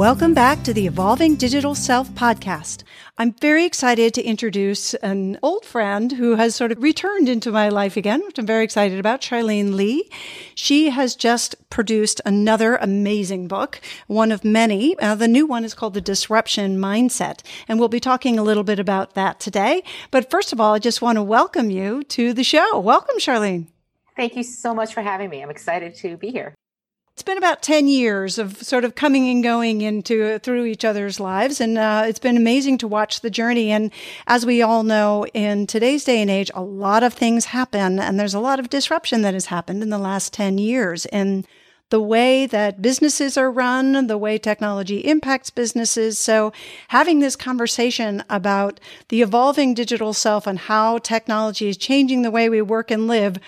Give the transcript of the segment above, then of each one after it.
Welcome back to the Evolving Digital Self podcast. I'm very excited to introduce an old friend who has sort of returned into my life again, which I'm very excited about, Charlene Li. She has just produced another amazing book, one of many. Uh, the new one is called The Disruption Mindset, and we'll be talking a little bit about that today. But first of all, I just want to welcome you to the show. Welcome, Charlene. Thank you so much for having me. I'm excited to be here. It's been about 10 years of sort of coming and going into through each other's lives. And uh, it's been amazing to watch the journey. And as we all know, in today's day and age, a lot of things happen and there's a lot of disruption that has happened in the last 10 years in the way that businesses are run, the way technology impacts businesses. So having this conversation about the evolving digital self and how technology is changing the way we work and live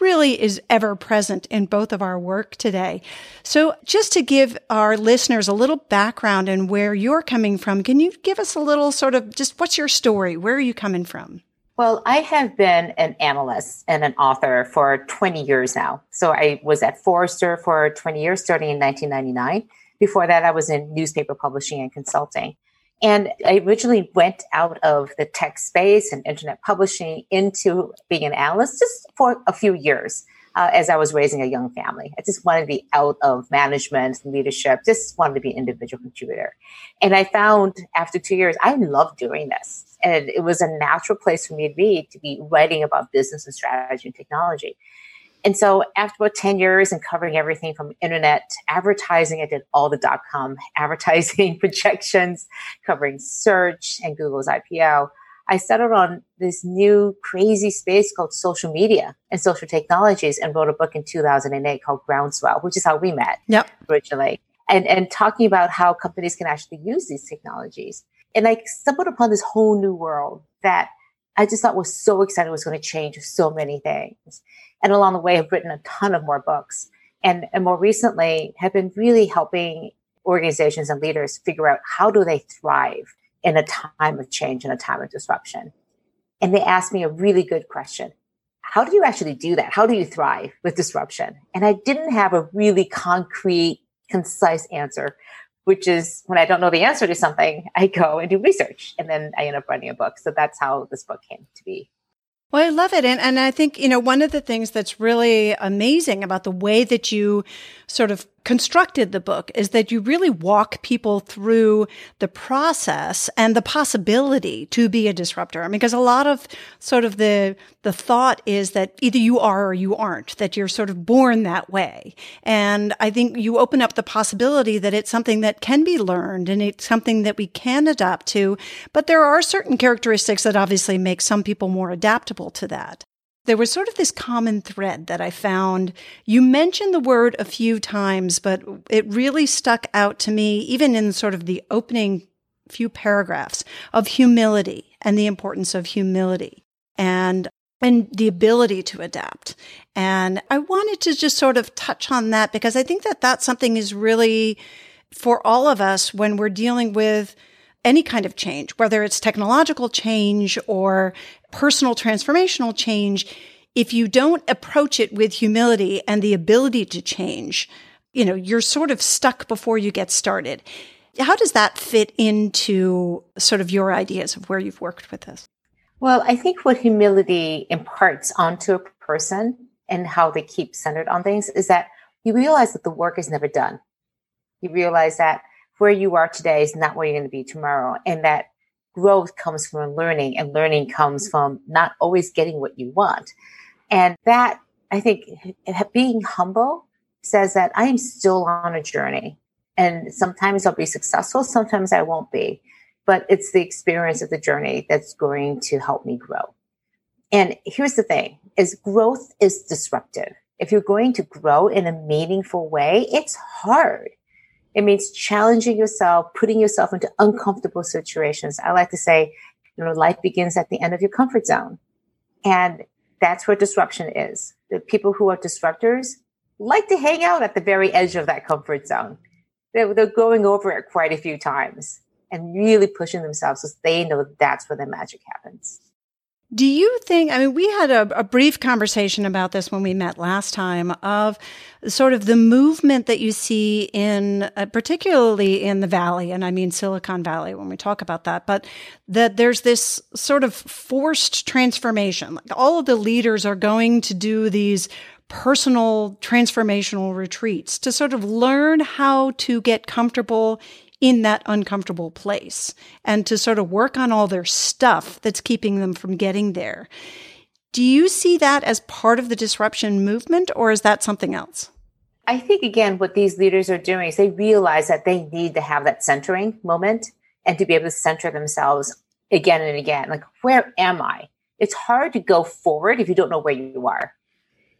really is ever present in both of our work today. So just to give our listeners a little background and where you're coming from, can you give us a little sort of just what's your story? Where are you coming from? Well, I have been an analyst and an author for 20 years now. So I was at Forrester for 20 years, starting in 1999. Before that, I was in newspaper publishing and consulting. And I originally went out of the tech space and internet publishing into being an analyst just for a few years uh, as I was raising a young family. I just wanted to be out of management and leadership, just wanted to be an individual contributor. And I found after two years, I loved doing this. And it was a natural place for me to be, to be writing about business and strategy and technology. And so after about 10 years and covering everything from internet advertising, I did all the dot com advertising projections, covering search and Google's IPO. I settled on this new crazy space called social media and social technologies and wrote a book in 2008 called Groundswell, which is how we met yep. originally. And, and talking about how companies can actually use these technologies. And I stumbled upon this whole new world that I just thought was so exciting was going to change so many things. And along the way, I've written a ton of more books and, and more recently have been really helping organizations and leaders figure out how do they thrive in a time of change and a time of disruption. And they asked me a really good question. How do you actually do that? How do you thrive with disruption? And I didn't have a really concrete, concise answer, which is when I don't know the answer to something, I go and do research and then I end up writing a book. So that's how this book came to be. Well, I love it. And, and I think, you know, one of the things that's really amazing about the way that you sort of constructed the book is that you really walk people through the process and the possibility to be a disruptor. I mean, because a lot of sort of the, the thought is that either you are or you aren't, that you're sort of born that way. And I think you open up the possibility that it's something that can be learned and it's something that we can adapt to. But there are certain characteristics that obviously make some people more adaptable to that there was sort of this common thread that I found. You mentioned the word a few times, but it really stuck out to me, even in sort of the opening few paragraphs of humility and the importance of humility and and the ability to adapt. And I wanted to just sort of touch on that because I think that that's something is really for all of us when we're dealing with any kind of change, whether it's technological change or personal transformational change, if you don't approach it with humility and the ability to change, you know, you're sort of stuck before you get started. How does that fit into sort of your ideas of where you've worked with this? Well, I think what humility imparts onto a person and how they keep centered on things is that you realize that the work is never done. You realize that where you are today is not where you're going to be tomorrow. And that growth comes from learning and learning comes mm-hmm. from not always getting what you want. And that I think being humble says that I am still on a journey and sometimes I'll be successful. Sometimes I won't be, but it's the experience of the journey that's going to help me grow. And here's the thing is growth is disruptive. If you're going to grow in a meaningful way, it's hard. It means challenging yourself, putting yourself into uncomfortable situations. I like to say, you know, life begins at the end of your comfort zone. And that's where disruption is. The people who are disruptors like to hang out at the very edge of that comfort zone. They're, they're going over it quite a few times and really pushing themselves because they know that's where the magic happens. Do you think, I mean, we had a, a, brief conversation about this when we met last time of sort of the movement that you see in, uh, particularly in the Valley, and I mean Silicon Valley when we talk about that, but that there's this sort of forced transformation. Like all of the leaders are going to do these personal transformational retreats to sort of learn how to get comfortable in that uncomfortable place and to sort of work on all their stuff that's keeping them from getting there. Do you see that as part of the disruption movement or is that something else? I think, again, what these leaders are doing is they realize that they need to have that centering moment and to be able to center themselves again and again. Like, where am I? It's hard to go forward if you don't know where you are.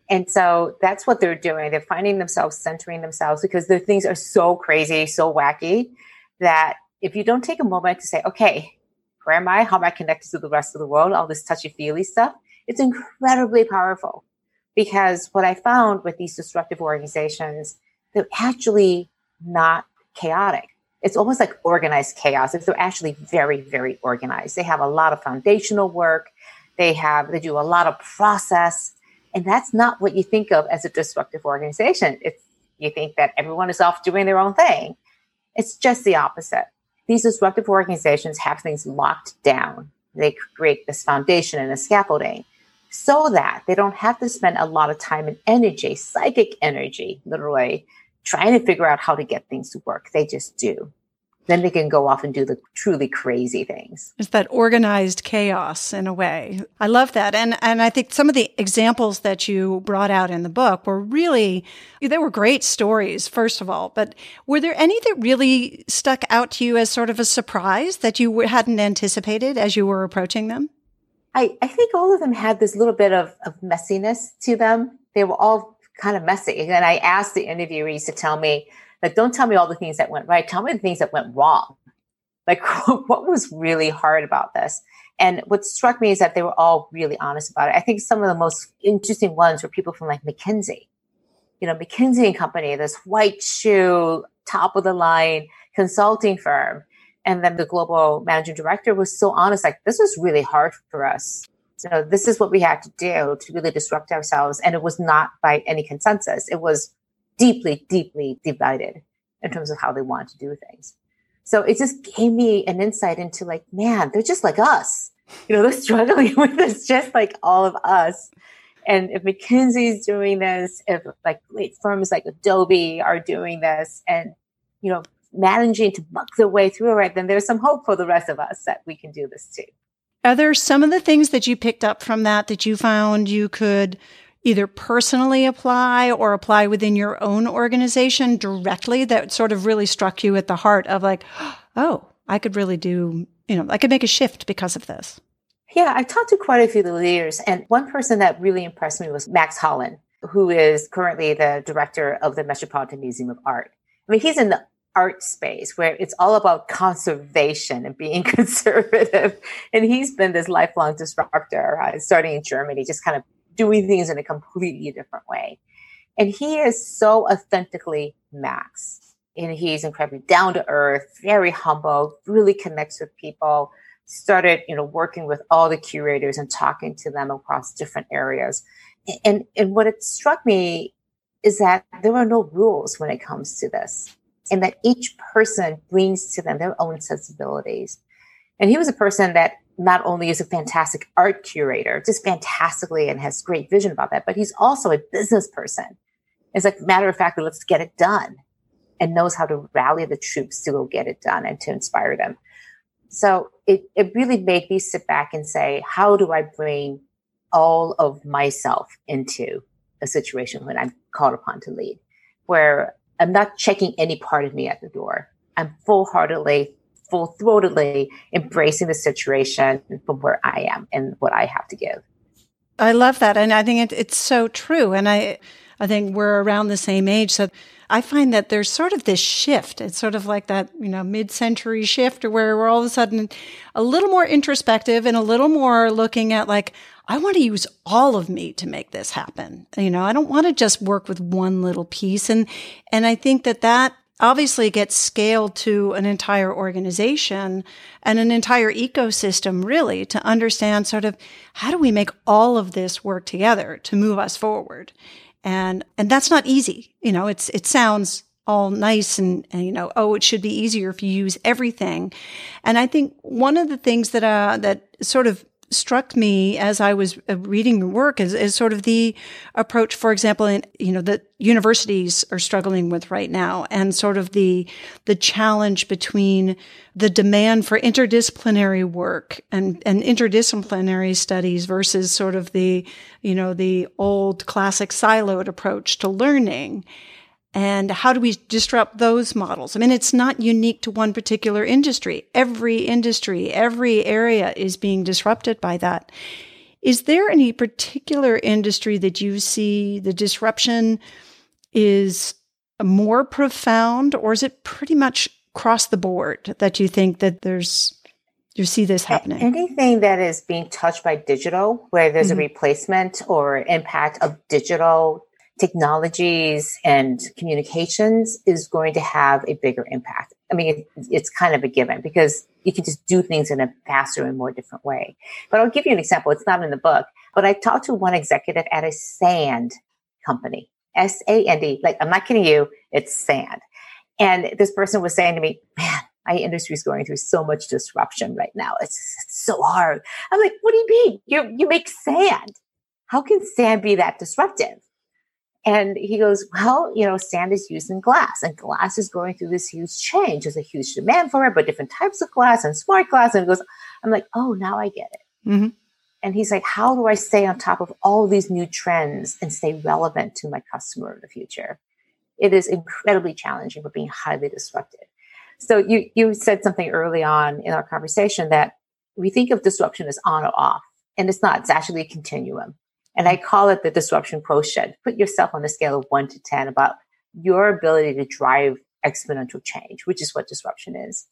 And so that's what they're doing. They're finding themselves centering themselves because their things are so crazy, so wacky that if you don't take a moment to say, okay, where am I? How am I connected to the rest of the world? All this touchy feely stuff. It's incredibly powerful because what I found with these disruptive organizations, they're actually not chaotic. It's almost like organized chaos. They're actually very, very organized. They have a lot of foundational work. They have, they do a lot of process. And that's not what you think of as a disruptive organization. It's, you think that everyone is off doing their own thing. It's just the opposite. These disruptive organizations have things locked down. They create this foundation and a scaffolding so that they don't have to spend a lot of time and energy, psychic energy, literally, trying to figure out how to get things to work. They just do then they can go off and do the truly crazy things. It's that organized chaos in a way. I love that. And and I think some of the examples that you brought out in the book were really they were great stories first of all, but were there any that really stuck out to you as sort of a surprise that you hadn't anticipated as you were approaching them? I, I think all of them had this little bit of, of messiness to them. They were all kind of messy. And I asked the interviewees to tell me like, don't tell me all the things that went right. Tell me the things that went wrong. Like, what was really hard about this? And what struck me is that they were all really honest about it. I think some of the most interesting ones were people from like McKinsey. You know, McKinsey and Company, this white shoe, top of the line consulting firm. And then the global managing director was so honest, like, this was really hard for us. So this is what we had to do to really disrupt ourselves. And it was not by any consensus. It was deeply, deeply divided in terms of how they want to do things. So it just gave me an insight into like, man, they're just like us. You know, they're struggling with this just like all of us. And if McKinsey's doing this, if like firms like Adobe are doing this and, you know, managing to buck their way through it, then there's some hope for the rest of us that we can do this too. Are there some of the things that you picked up from that that you found you could either personally apply or apply within your own organization directly that sort of really struck you at the heart of like, oh, I could really do, you know, I could make a shift because of this? Yeah, I talked to quite a few leaders, and one person that really impressed me was Max Hollein, who is currently the director of the Metropolitan Museum of Art. I mean, he's in the art space where it's all about conservation and being conservative. And he's been this lifelong disruptor, uh, starting in Germany, just kind of doing things in a completely different way. And he is so authentically Max. And he's incredibly down to earth, very humble, really connects with people. Started, you know, working with all the curators and talking to them across different areas. And and what it struck me is that there are no rules when it comes to this. And that each person brings to them their own sensibilities. And he was a person that not only is a fantastic art curator, just fantastically and has great vision about that, but he's also a business person. It's like matter of fact, let's get it done and knows how to rally the troops to go get it done and to inspire them. So it, it really made me sit back and say, how do I bring all of myself into a situation when I'm called upon to lead, where I'm not checking any part of me at the door. I'm full heartedly full throatedly embracing the situation from where I am and what I have to give. I love that. And I think it, it's so true. And I, I think we're around the same age. So I find that there's sort of this shift. It's sort of like that, you know, mid-century shift where we're all of a sudden a little more introspective and a little more looking at like, I want to use all of me to make this happen. You know, I don't want to just work with one little piece. And, and I think that that obviously gets scaled to an entire organization and an entire ecosystem really to understand sort of how do we make all of this work together to move us forward. And and that's not easy. You know it's it sounds all nice and, and, you know oh it should be easier if you use everything. And i think one of the things that uh that sort of struck me as I was uh, reading your work is, is sort of the approach, for example, in, you know, that universities are struggling with right now and sort of the, the challenge between the demand for interdisciplinary work and, and interdisciplinary studies versus sort of the, you know, the old classic siloed approach to learning. And how do we disrupt those models? I mean, it's not unique to one particular industry. Every industry, every area is being disrupted by that. Is there any particular industry that you see the disruption is more profound or is it pretty much across the board that you think that there's you see this happening? Anything that is being touched by digital, where there's mm-hmm. a replacement or impact of digital technologies and communications is going to have a bigger impact. I mean, it, it's kind of a given because you can just do things in a faster and more different way. But I'll give you an example. It's not in the book, but I talked to one executive at a sand company, S A N D. Like, I'm not kidding you, it's sand. And this person was saying to me, man, my industry is going through so much disruption right now. It's, it's so hard. I'm like, what do you mean? You, you make sand. How can sand be that disruptive? And he goes, well, you know, sand is used in glass and glass is going through this huge change. There's a huge demand for it, but different types of glass and smart glass. And he goes, I'm like, oh, now I get it. Mm-hmm. And he's like, how do I stay on top of all these new trends and stay relevant to my customer in the future? It is incredibly challenging, but being highly disruptive. So you, you said something early on in our conversation that we think of disruption as on or off, and it's not. It's actually a continuum. And I mm. call it the disruption quotient. Put yourself on a scale of one to 10 about your ability to drive exponential change, which is what disruption is.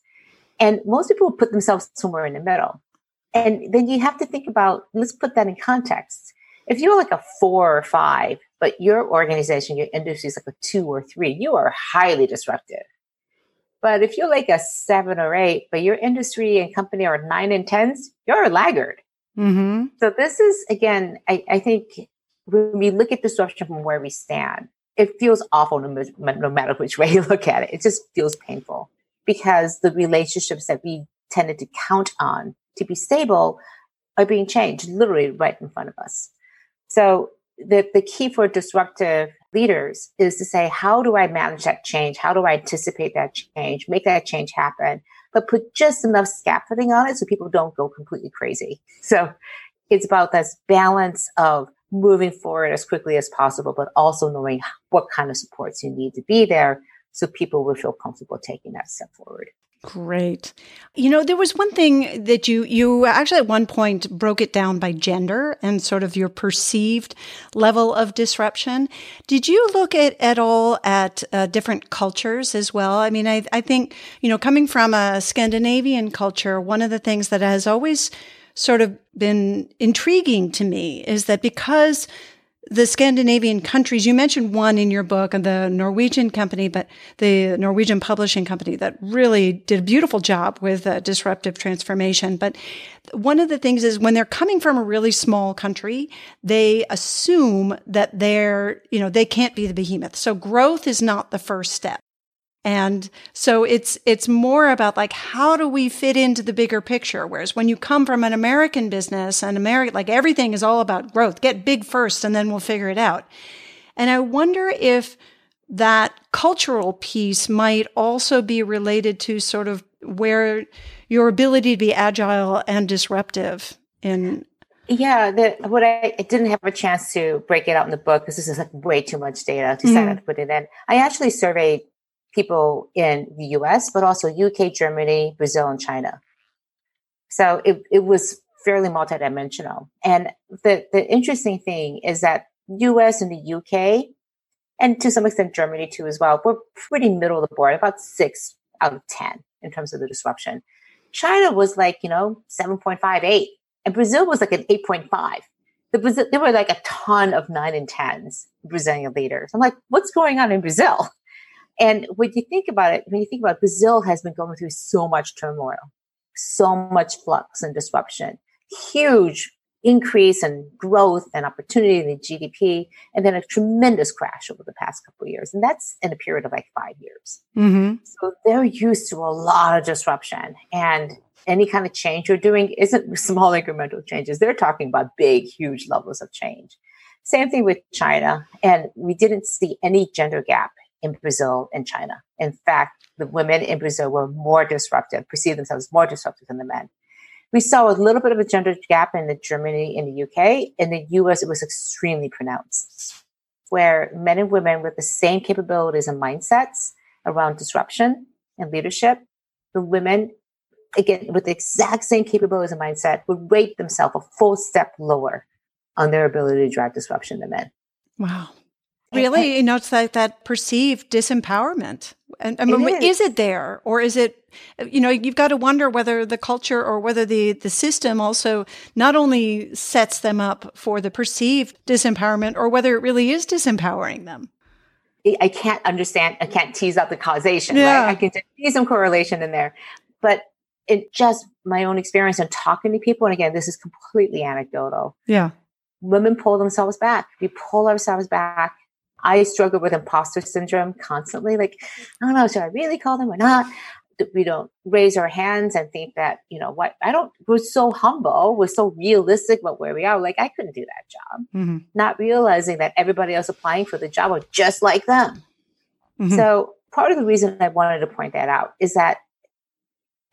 And most people put themselves somewhere in the middle. And then you have to think about, let's put that in context. If you're like a four or five, but your organization, your industry is like a two or three, you are highly disruptive. But if you're like a seven or eight, but your industry and company are nine and tens, you're a laggard. Mm-hmm. So this is again, I, I, think when we look at disruption from where we stand, it feels awful no, no matter which way you look at it. It just feels painful because the relationships that we tended to count on to be stable are being changed literally right in front of us. So the, the key for disruptive leaders is to say, how do I manage that change? How do I anticipate that change, make that change happen? But put just enough scaffolding on it so people don't go completely crazy. So it's about this balance of moving forward as quickly as possible, but also knowing what kind of supports you need to be there so people will feel comfortable taking that step forward. Great. You know, there was one thing that you you actually at one point broke it down by gender and sort of your perceived level of disruption. Did you look at at all at uh, different cultures as well? I mean, I I think you know, coming from a Scandinavian culture, one of the things that has always sort of been intriguing to me is that because the Scandinavian countries, you mentioned one in your book, the Norwegian company, but the Norwegian publishing company that really did a beautiful job with uh, disruptive transformation. But one of the things is when they're coming from a really small country, they assume that they're, you know, they can't be the behemoth. So growth is not the first step. And so it's, it's more about like, how do we fit into the bigger picture? Whereas when you come from an American business and America, like everything is all about growth, get big first and then we'll figure it out. And I wonder if that cultural piece might also be related to sort of where your ability to be agile and disruptive in yeah, the, what I, I, didn't have a chance to break it out in the book because this is like way too much data to mm-hmm. to put it in. I actually surveyed people in the US, but also UK, Germany, Brazil, and China. So it, it was fairly multidimensional. And the, the interesting thing is that US and the UK and to some extent Germany too as well. We're pretty middle of the board, about six out of 10 in terms of the disruption. China was like, you know, 7.58 and Brazil was like an 8.5. The Brazil, there were like a ton of nine and tens Brazilian leaders. I'm like, what's going on in Brazil? And when you think about it, when you think about it, Brazil has been going through so much turmoil, so much flux and disruption, huge increase in growth and opportunity in the GDP, and then a tremendous crash over the past couple of years. And that's in a period of like five years. Mm-hmm. So they're used to a lot of disruption. And any kind of change you're doing isn't small incremental changes. They're talking about big, huge levels of change. Same thing with China. And we didn't see any gender gap in Brazil and China. In fact, the women in Brazil were more disruptive, perceived themselves more disruptive than the men. We saw a little bit of a gender gap in the Germany and the UK. In the US, it was extremely pronounced, where men and women with the same capabilities and mindsets around disruption and leadership, the women, again, with the exact same capabilities and mindset, would rate themselves a full step lower on their ability to drive disruption than men. Wow. Really, you know, it's like that perceived disempowerment. And I mean, it is. is it there, or is it? You know, you've got to wonder whether the culture or whether the the system also not only sets them up for the perceived disempowerment, or whether it really is disempowering them. I can't understand. I can't tease out the causation. Yeah. Right? I can see some correlation in there, but it just my own experience and talking to people. And again, this is completely anecdotal. Yeah, women pull themselves back. We pull ourselves back I struggle with imposter syndrome constantly. Like, I don't know, should I really call them or not? We don't raise our hands and think that, you know, what I don't, we're so humble, we're so realistic about where we are. Like, I couldn't do that job. Mm-hmm. Not realizing that everybody else applying for the job are just like them. Mm-hmm. So, part of the reason I wanted to point that out is that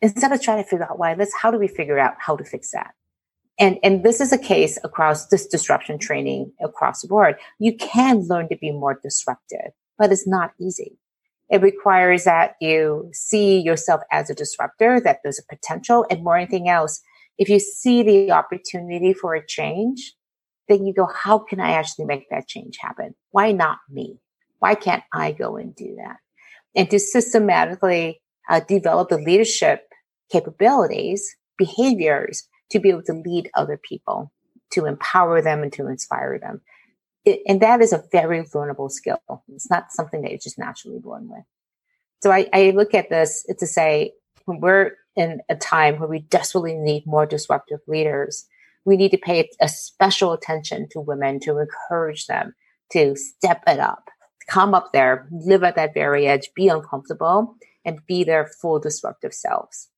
instead of trying to figure out why, let's how do we figure out how to fix that? And, and this is a case across this disruption training across the board. You can learn to be more disruptive, but it's not easy. It requires that you see yourself as a disruptor, that there's a potential and more anything else. If you see the opportunity for a change, then you go, how can I actually make that change happen? Why not me? Why can't I go and do that? And to systematically uh, develop the leadership capabilities, behaviors to be able to lead other people, to empower them and to inspire them. It, and that is a very learnable skill. It's not something that you're just naturally born with. So I, I look at this to say, when we're in a time where we desperately need more disruptive leaders, we need to pay a special attention to women to encourage them to step it up, come up there, live at that very edge, be uncomfortable, and be their full disruptive selves.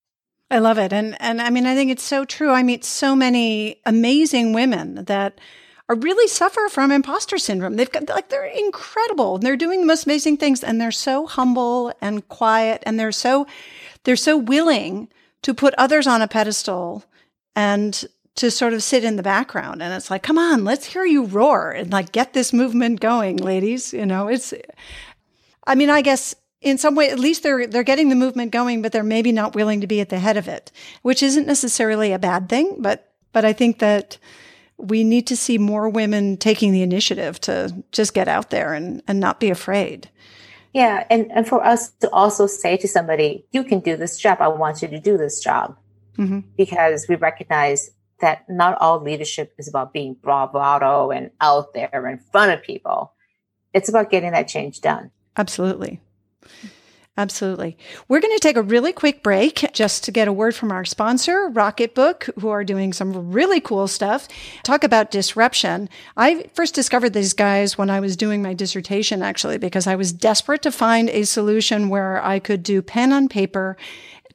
I love it. And and I mean I think it's so true. I meet so many amazing women that are really suffer from imposter syndrome. They've got like they're incredible and they're doing the most amazing things and they're so humble and quiet and they're so they're so willing to put others on a pedestal and to sort of sit in the background and it's like come on let's hear you roar and like get this movement going ladies you know it's i mean i guess in some way, at least they're they're getting the movement going, but they're maybe not willing to be at the head of it, which isn't necessarily a bad thing. But but I think that we need to see more women taking the initiative to just get out there and, and not be afraid. Yeah, and, and for us to also say to somebody, you can do this job. I want you to do this job. Mm-hmm. Because we recognize that not all leadership is about being bravado and out there in front of people. It's about getting that change done. Absolutely. Absolutely. We're going to take a really quick break just to get a word from our sponsor, Rocketbook, who are doing some really cool stuff. Talk about disruption. I first discovered these guys when I was doing my dissertation, actually, because I was desperate to find a solution where I could do pen on paper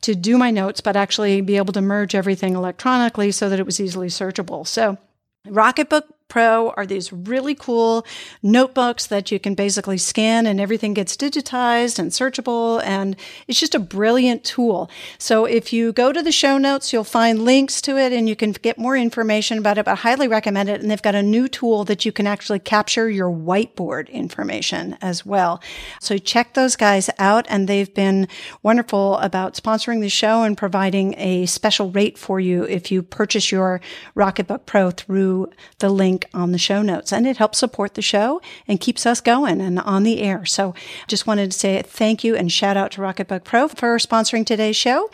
to do my notes, but actually be able to merge everything electronically so that it was easily searchable. So Rocketbook Pro are these really cool notebooks that you can basically scan and everything gets digitized and searchable. And it's just a brilliant tool. So if you go to the show notes, you'll find links to it and you can get more information about it, but I highly recommend it. And they've got a new tool that you can actually capture your whiteboard information as well. So check those guys out. And they've been wonderful about sponsoring the show and providing a special rate for you if you purchase your Rocketbook Pro through the link link on the show notes and it helps support the show and keeps us going and on the air. So just wanted to say thank you and shout out to Rocketbook Pro for sponsoring today's show.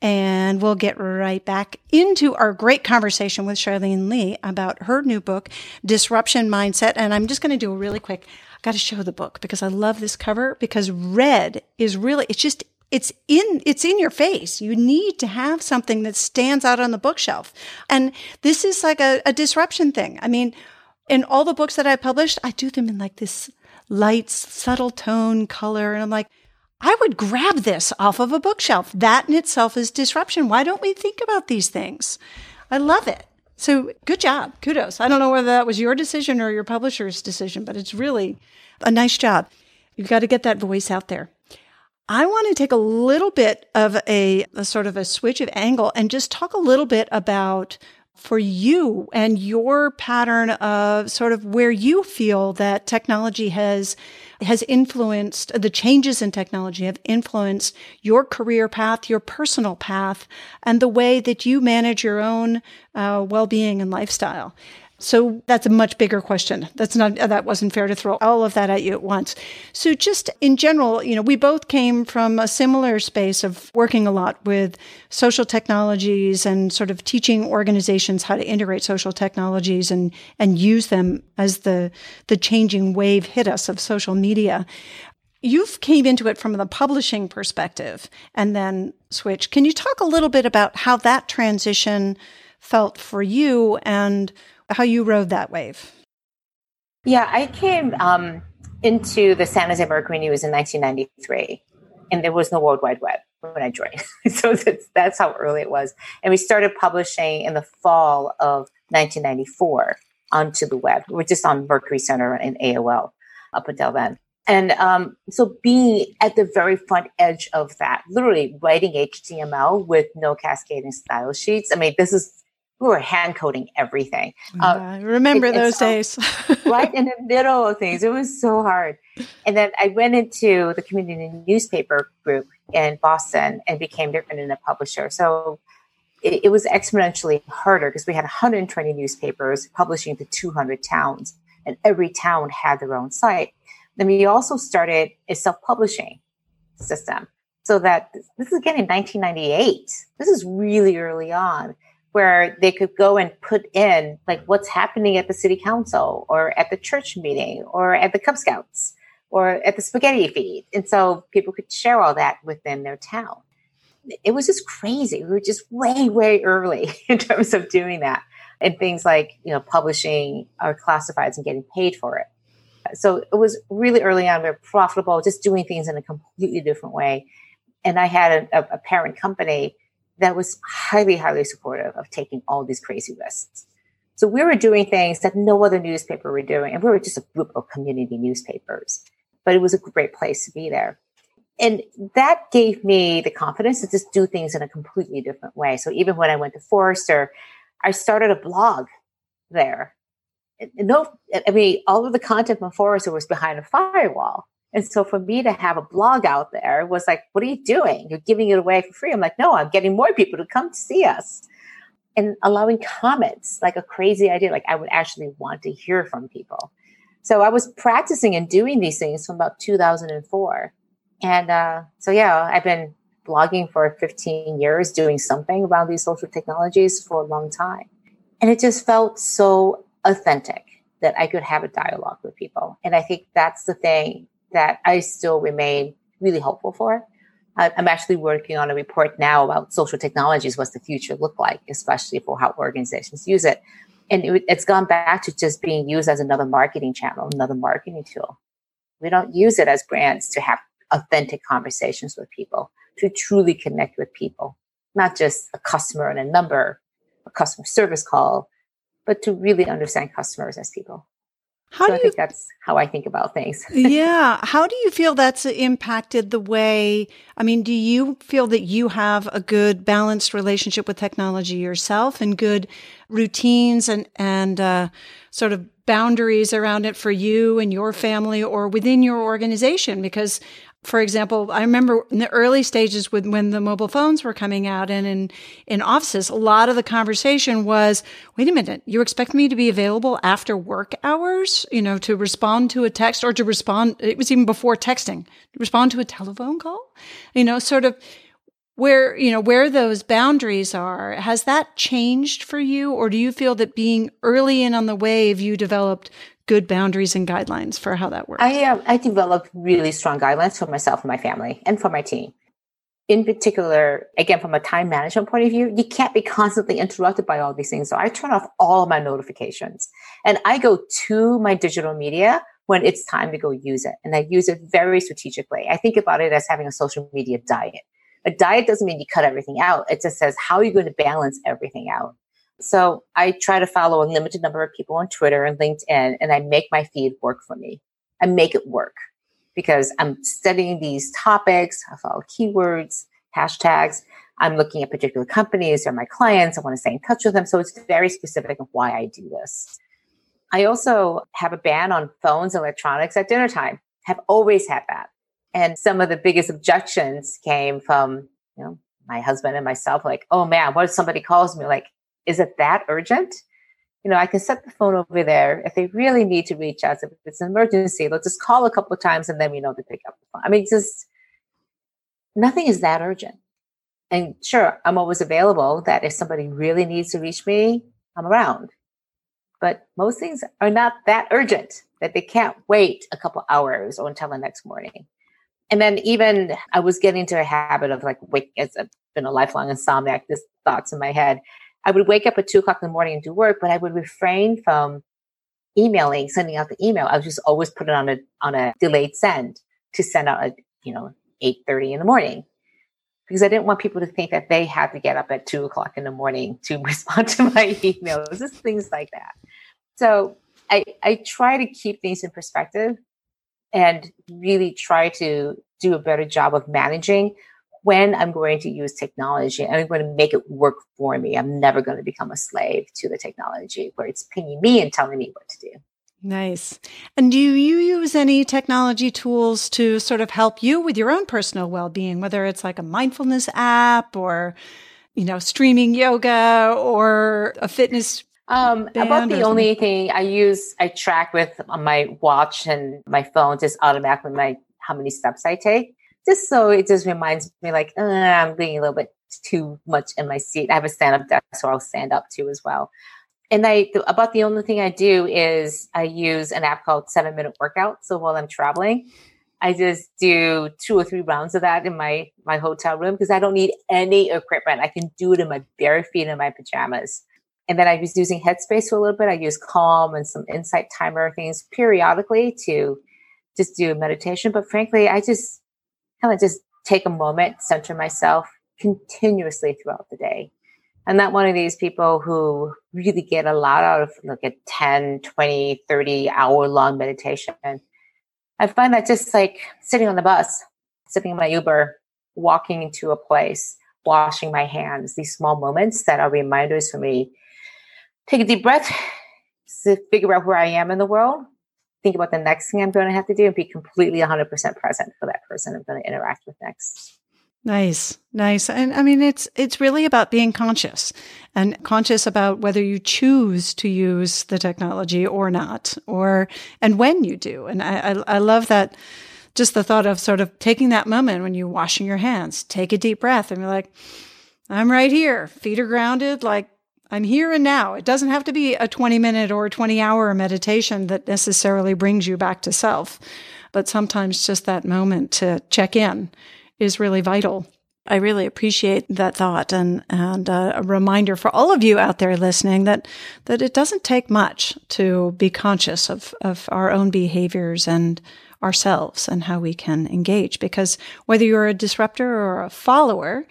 And we'll get right back into our great conversation with Charlene Li about her new book, Disruption Mindset. And I'm just going to do a really quick, got to show the book because I love this cover because red is really, it's just it's in it's in your face. You need to have something that stands out on the bookshelf. And this is like a, a disruption thing. I mean in all the books that i published i do them in like this light subtle tone color. And i'm like i would grab this off of a bookshelf. That in itself is disruption. Why don't we think about these things? I love it. So good job. Kudos. I don't know whether that was your decision or your publisher's decision but it's really a nice job. You've got to get that voice out there I want to take a little bit of a, a, sort of a switch of angle and just talk a little bit about for you and your pattern of sort of where you feel that technology has has influenced the changes in technology have influenced your career path, your personal path, and the way that you manage your own uh, well-being and lifestyle. So that's a much bigger question. That's not, that wasn't fair to throw all of that at you at once. So just in general, you know, we both came from a similar space of working a lot with social technologies and sort of teaching organizations how to integrate social technologies and, and use them as the, the changing wave hit us of social media. You've came into it from the publishing perspective and then switch. Can you talk a little bit about how that transition felt for you and how you rode that wave. Yeah, I came um, into the San Jose Mercury News in 1993, and there was no World Wide Web when I joined. so that's, that's how early it was. And we started publishing in the fall of 1994 onto the web. We are just on Mercury Center and AOL up until then. And um, so being at the very front edge of that, literally writing HTML with no cascading style sheets. I mean, this is we were hand coding everything. Uh, remember it, those days. right in the middle of things. It was so hard. And then I went into the community newspaper group in Boston and became their internet publisher. So it, it was exponentially harder because we had 120 newspapers publishing to 200 towns, and every town had their own site. Then we also started a self publishing system. So that this is again in 1998. This is really early on where they could go and put in like what's happening at the city council or at the church meeting or at the Cub Scouts or at the spaghetti feed. And so people could share all that within their town. It was just crazy. We were just way, way early in terms of doing that. And things like, you know, publishing our classifieds and getting paid for it. So it was really early on, we were profitable, just doing things in a completely different way. And I had a, a parent company that was highly, highly supportive of taking all these crazy risks. So we were doing things that no other newspaper were doing. And we were just a group of community newspapers, but it was a great place to be there. And that gave me the confidence to just do things in a completely different way. So even when I went to Forrester, I started a blog there. No, I mean, all of the content from Forrester was behind a firewall. And so for me to have a blog out there was like, what are you doing? You're giving it away for free. I'm like, no, I'm getting more people to come to see us and allowing comments, like a crazy idea. Like I would actually want to hear from people. So I was practicing and doing these things from about 2004. And uh, so, yeah, I've been blogging for 15 years, doing something around these social technologies for a long time. And it just felt so authentic that I could have a dialogue with people. And I think that's the thing that I still remain really hopeful for. I'm actually working on a report now about social technologies. What's the future look like, especially for how organizations use it? And it, it's gone back to just being used as another marketing channel, another marketing tool. We don't use it as brands to have authentic conversations with people, to truly connect with people, not just a customer and a number, a customer service call, but to really understand customers as people. How so do I you, think that's how I think about things. yeah. How do you feel that's impacted the way? I mean, do you feel that you have a good balanced relationship with technology yourself and good routines and, and, uh, sort of boundaries around it for you and your family or within your organization? Because for example, I remember in the early stages with when the mobile phones were coming out and in, in offices, a lot of the conversation was, wait a minute, you expect me to be available after work hours, you know, to respond to a text or to respond, it was even before texting, respond to a telephone call, you know, sort of where, you know, where those boundaries are. Has that changed for you? Or do you feel that being early in on the wave, you developed good boundaries and guidelines for how that works? I uh, I developed really strong guidelines for myself and my family and for my team. In particular, again, from a time management point of view, you can't be constantly interrupted by all these things. So I turn off all of my notifications and I go to my digital media when it's time to go use it. And I use it very strategically. I think about it as having a social media diet. A diet doesn't mean you cut everything out. It just says, how are you going to balance everything out? So I try to follow a limited number of people on Twitter and LinkedIn, and I make my feed work for me. I make it work because I'm studying these topics. I follow keywords, hashtags. I'm looking at particular companies. They're my clients. I want to stay in touch with them. So it's very specific of why I do this. I also have a ban on phones, electronics at dinner time. Have always had that. And some of the biggest objections came from, you know, my husband and myself, like, oh man, what if somebody calls me? Like, is it that urgent? You know, I can set the phone over there. If they really need to reach us, if it's an emergency, they'll just call a couple of times and then we know to pick up the phone. I mean, just nothing is that urgent. And sure, I'm always available that if somebody really needs to reach me, I'm around. But most things are not that urgent that they can't wait a couple hours or until the next morning. And then even I was getting into a habit of like wake as I've been a lifelong insomniac, this thoughts in my head. I would wake up at two o'clock in the morning and do work, but I would refrain from emailing, sending out the email. I would just always put it on a on a delayed send to send out at you know eight thirty in the morning because I didn't want people to think that they had to get up at two o'clock in the morning to respond to my emails, just things like that. So I I try to keep things in perspective and really try to do a better job of managing when I'm going to use technology, I'm going to make it work for me. I'm never going to become a slave to the technology where it's pinging me and telling me what to do. Nice. And do you use any technology tools to sort of help you with your own personal well-being, whether it's like a mindfulness app or, you know, streaming yoga or a fitness um, about the only thing I use, I track with my watch and my phone, just automatically my how many steps I take just so it just reminds me like uh, I'm being a little bit too much in my seat. I have a stand up desk, so I'll stand up too as well. And I about the only thing I do is I use an app called Seven Minute Workout. So while I'm traveling, I just do two or three rounds of that in my my hotel room because I don't need any equipment. I can do it in my bare feet in my pajamas. And then I was using Headspace for a little bit. I use Calm and some Insight Timer things periodically to just do meditation. But frankly, I just kind of just take a moment, center myself continuously throughout the day. I'm not one of these people who really get a lot out of like a 10, 20, 30 hour long meditation. I find that just like sitting on the bus, sitting in my Uber, walking into a place, washing my hands, these small moments that are reminders for me. Take a deep breath, to figure out where I am in the world, think about the next thing I'm going to have to do and be completely 100% present for that person I'm going to interact with next. Nice. Nice. And I mean it's it's really about being conscious and conscious about whether you choose to use the technology or not or and when you do. And I I, I love that just the thought of sort of taking that moment when you're washing your hands, take a deep breath and you're like I'm right here. Feet are grounded like I'm here and now. It doesn't have to be a 20 minute or 20 hour meditation that necessarily brings you back to self, but sometimes just that moment to check in is really vital. I really appreciate that thought and, and uh, a reminder for all of you out there listening that, that it doesn't take much to be conscious of, of our own behaviors and ourselves and how we can engage. Because whether you're a disruptor or a follower,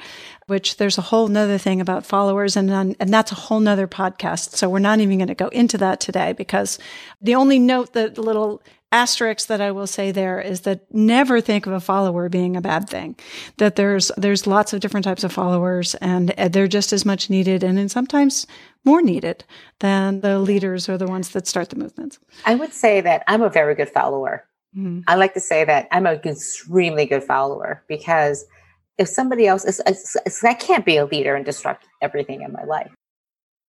which there's a whole nother thing about followers and, and that's a whole nother podcast. So we're not even going to go into that today because the only note that the little asterisk that I will say there is that never think of a follower being a bad thing. That there's there's lots of different types of followers and they're just as much needed and, and sometimes more needed than the leaders or the ones that start the movements. I would say that I'm a very good follower. Mm-hmm. I like to say that I'm an extremely good follower because if somebody else is, I can't be a leader and disrupt everything in my life.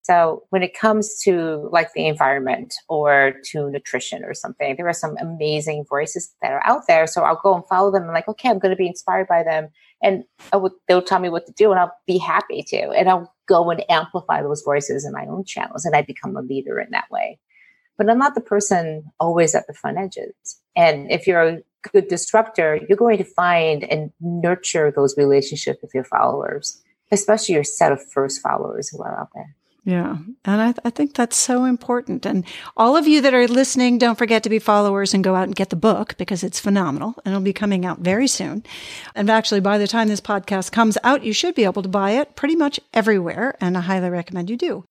So when it comes to like the environment or to nutrition or something, there are some amazing voices that are out there. So I'll go and follow them. I'm like, okay, I'm going to be inspired by them, and would, they'll tell me what to do, and I'll be happy to. And I'll go and amplify those voices in my own channels, and I become a leader in that way. But I'm not the person always at the front edges. And if you're good disruptor, you're going to find and nurture those relationships with your followers, especially your set of first followers who are out there. Yeah. And I, th- I, think that's so important. And all of you that are listening, don't forget to be followers and go out and get the book because it's phenomenal and it'll be coming out very soon. And actually, by the time this podcast comes out, you should be able to buy it pretty much everywhere. And I highly recommend you do.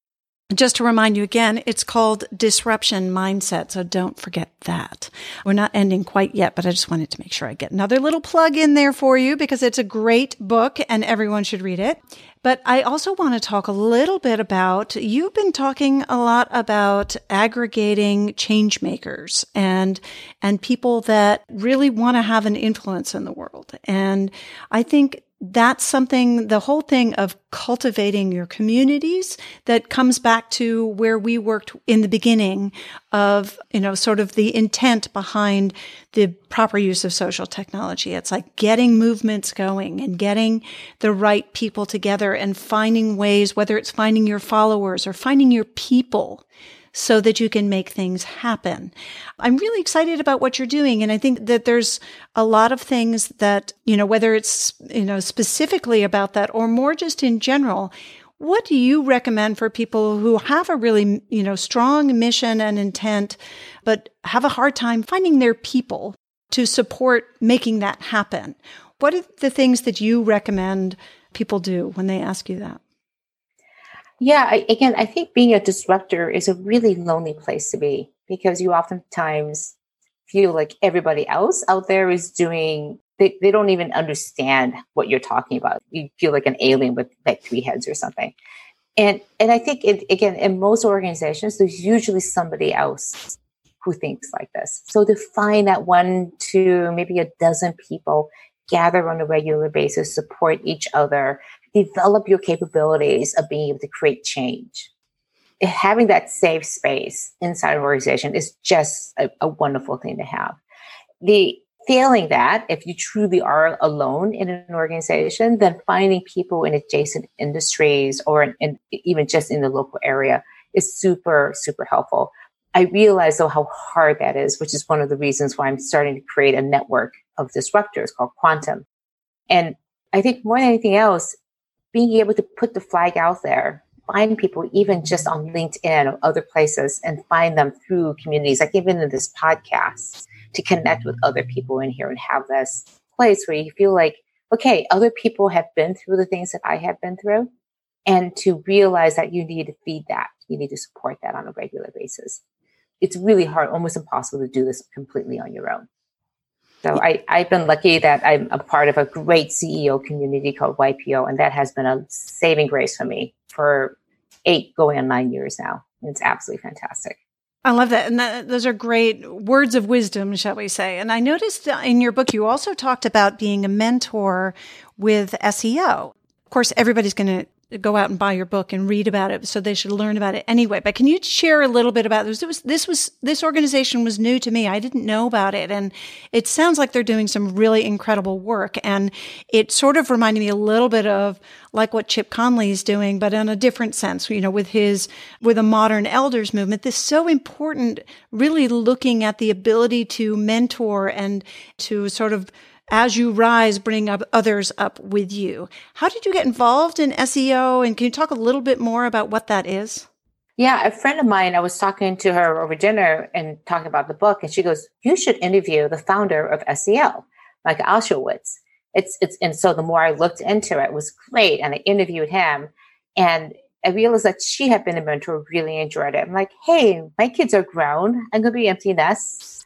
Just to remind you again, it's called Disruption Mindset. So don't forget that. We're not ending quite yet, but I just wanted to make sure I get another little plug in there for you because it's a great book and everyone should read it. But I also want to talk a little bit about you've been talking a lot about aggregating change makers and and people that really want to have an influence in the world. And I think that's something, the whole thing of cultivating your communities that comes back to where we worked in the beginning of, you know, sort of the intent behind the proper use of social technology. It's like getting movements going and getting the right people together and finding ways, whether it's finding your followers or finding your people so that you can make things happen. I'm really excited about what you're doing. And I think that there's a lot of things that, you know, whether it's, you know, specifically about that or more just in general, what do you recommend for people who have a really, you know, strong mission and intent, but have a hard time finding their people to support making that happen? What are the things that you recommend people do when they ask you that? Yeah, I, again, I think being a disruptor is a really lonely place to be because you oftentimes feel like everybody else out there is doing they, they don't even understand what you're talking about. You feel like an alien with like three heads or something. And and I think it, again, in most organizations, there's usually somebody else who thinks like this. So to find that one, two, maybe a dozen people gather on a regular basis, support each other, develop your capabilities of being able to create change. Having that safe space inside an organization is just a, a wonderful thing to have. The failing that, if you truly are alone in an organization, then finding people in adjacent industries or in, in, even just in the local area is super, super helpful. I realize though how hard that is, which is one of the reasons why I'm starting to create a network of disruptors called Quantum. And I think more than anything else, being able to put the flag out there, find people even just on LinkedIn or other places and find them through communities, like even in this podcast, to connect with other people in here and have this place where you feel like, okay, other people have been through the things that I have been through. And to realize that you need to feed that, you need to support that on a regular basis. It's really hard, almost impossible to do this completely on your own. So I, I've been lucky that I'm a part of a great CEO community called YPO, and that has been a saving grace for me for eight going on nine years now. It's absolutely fantastic. I love that. And that, those are great words of wisdom, shall we say. And I noticed in your book, you also talked about being a mentor with SEO. Of course, everybody's going to go out and buy your book and read about it. So they should learn about it anyway. But can you share a little bit about this? This was, this was, this organization was new to me. I didn't know about it. And it sounds like they're doing some really incredible work. And it sort of reminded me a little bit of like what Chip Conley is doing, but in a different sense, you know, with his, with a modern elders movement. This is so important, really looking at the ability to mentor and to sort of as you rise, bring up others up with you. How did you get involved in SEO? And can you talk a little bit more about what that is? Yeah, a friend of mine, I was talking to her over dinner and talking about the book, and she goes, You should interview the founder of SEO, Michael Osheowitz. It's it's and so the more I looked into it, it was great. And I interviewed him and I realized that she had been a mentor, really enjoyed it. I'm like, hey, my kids are grown. I'm gonna be empty nest.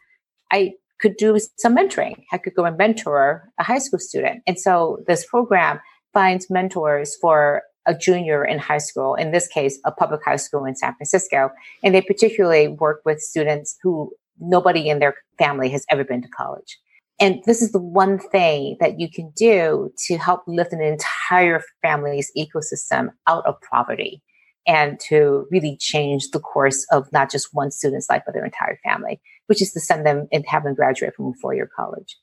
I could do some mentoring. I could go and mentor a high school student. And so this program finds mentors for a junior in high school, in this case, a public high school in San Francisco. And they particularly work with students who nobody in their family has ever been to college. And this is the one thing that you can do to help lift an entire family's ecosystem out of poverty and to really change the course of not just one student's life, but their entire family, which is to send them and have them graduate from a four year college.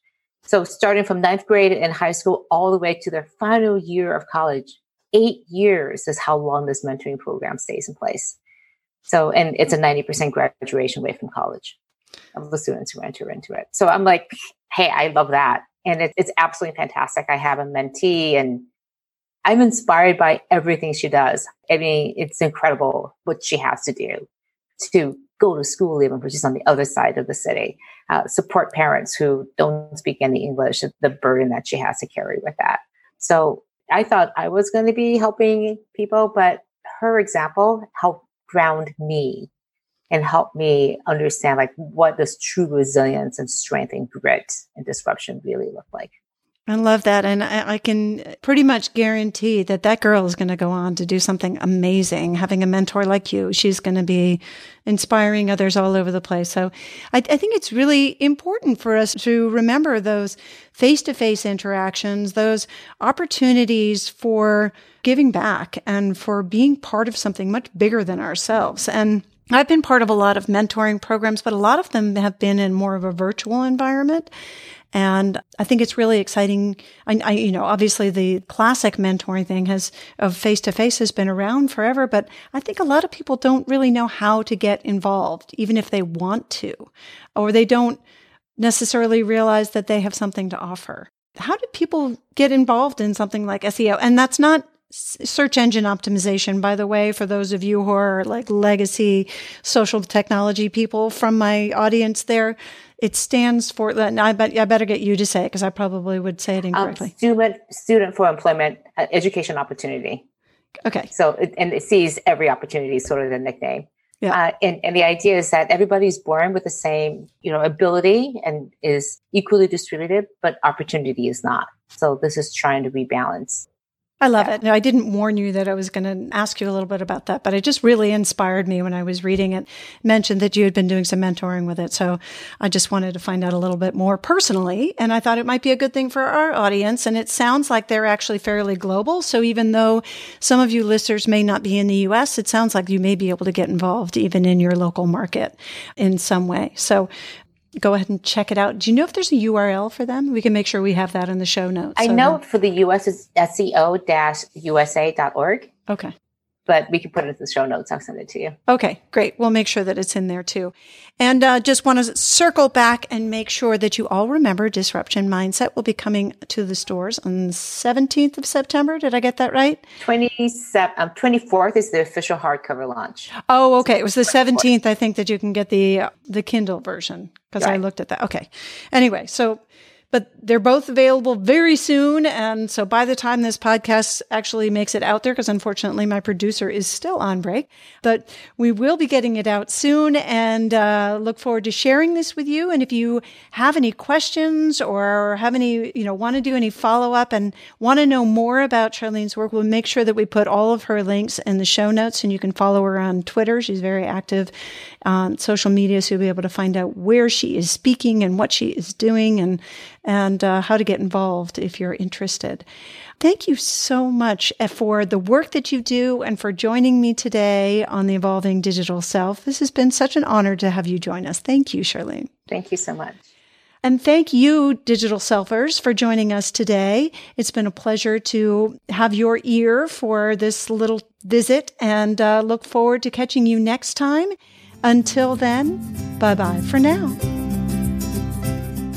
So starting from ninth grade in high school all the way to their final year of college, eight years is how long this mentoring program stays in place. So, and it's a 90% graduation rate from college of the students who enter into it. So I'm like, hey, I love that. And it, it's absolutely fantastic. I have a mentee and I'm inspired by everything she does. I mean, it's incredible what she has to do to go to school, even which is on the other side of the city, uh, support parents who don't speak any English, the burden that she has to carry with that. So I thought I was going to be helping people, but her example helped ground me and help me understand like what does true resilience and strength and grit and disruption really look like. I love that. And I, I, can pretty much guarantee that that girl is going to go on to do something amazing. Having a mentor like you, she's going to be inspiring others all over the place. So I, I think it's really important for us to remember those face to face interactions, those opportunities for giving back and for being part of something much bigger than ourselves. And I've been part of a lot of mentoring programs, but a lot of them have been in more of a virtual environment. And I think it's really exciting. I, I, you know, obviously the classic mentoring thing has of face to face has been around forever, but I think a lot of people don't really know how to get involved, even if they want to, or they don't necessarily realize that they have something to offer. How do people get involved in something like SEO? And that's not search engine optimization, by the way, for those of you who are like legacy social technology people from my audience there. It stands for, I bet I better get you to say it because I probably would say it um, incorrectly. Um, student, student for employment, uh, education opportunity. Okay. So, it, and it sees every opportunity, sort of the nickname. Yeah. Uh, and, and the idea is that everybody's born with the same, you know, ability and is equally distributed, but opportunity is not. So this is trying to rebalance I love yeah. it. No, I didn't warn you that I was going to ask you a little bit about that, but it just really inspired me when I was reading it. Mentioned that you had been doing some mentoring with it. So I just wanted to find out a little bit more personally. And I thought it might be a good thing for our audience. And it sounds like they're actually fairly global. So even though some of you listeners may not be in the US, it sounds like you may be able to get involved even in your local market in some way. So go ahead and check it out. Do you know if there's a URL for them? We can make sure we have that in the show notes. I so know for the US is seo-usa.org. Okay but we can put it in the show notes. I'll send it to you. Okay, great. We'll make sure that it's in there too. And uh, just want to circle back and make sure that you all remember Disruption Mindset will be coming to the stores on the 17th of September. Did I get that right? 27, um, 24th is the official hardcover launch. Oh, okay. It was the 17th, I think, that you can get the uh, the Kindle version because right. I looked at that. Okay. Anyway, so but they're both available very soon. And so by the time this podcast actually makes it out there, because unfortunately my producer is still on break, but we will be getting it out soon and uh, look forward to sharing this with you. And if you have any questions or have any, you know, want to do any follow up and want to know more about Charlene's work, we'll make sure that we put all of her links in the show notes and you can follow her on Twitter. She's very active on social media. So you'll be able to find out where she is speaking and what she is doing and and uh, how to get involved if you're interested. Thank you so much uh, for the work that you do and for joining me today on the Evolving Digital Self. This has been such an honor to have you join us. Thank you, Charlene. Thank you so much. And thank you, digital selfers, for joining us today. It's been a pleasure to have your ear for this little visit and uh, look forward to catching you next time. Until then, bye bye for now.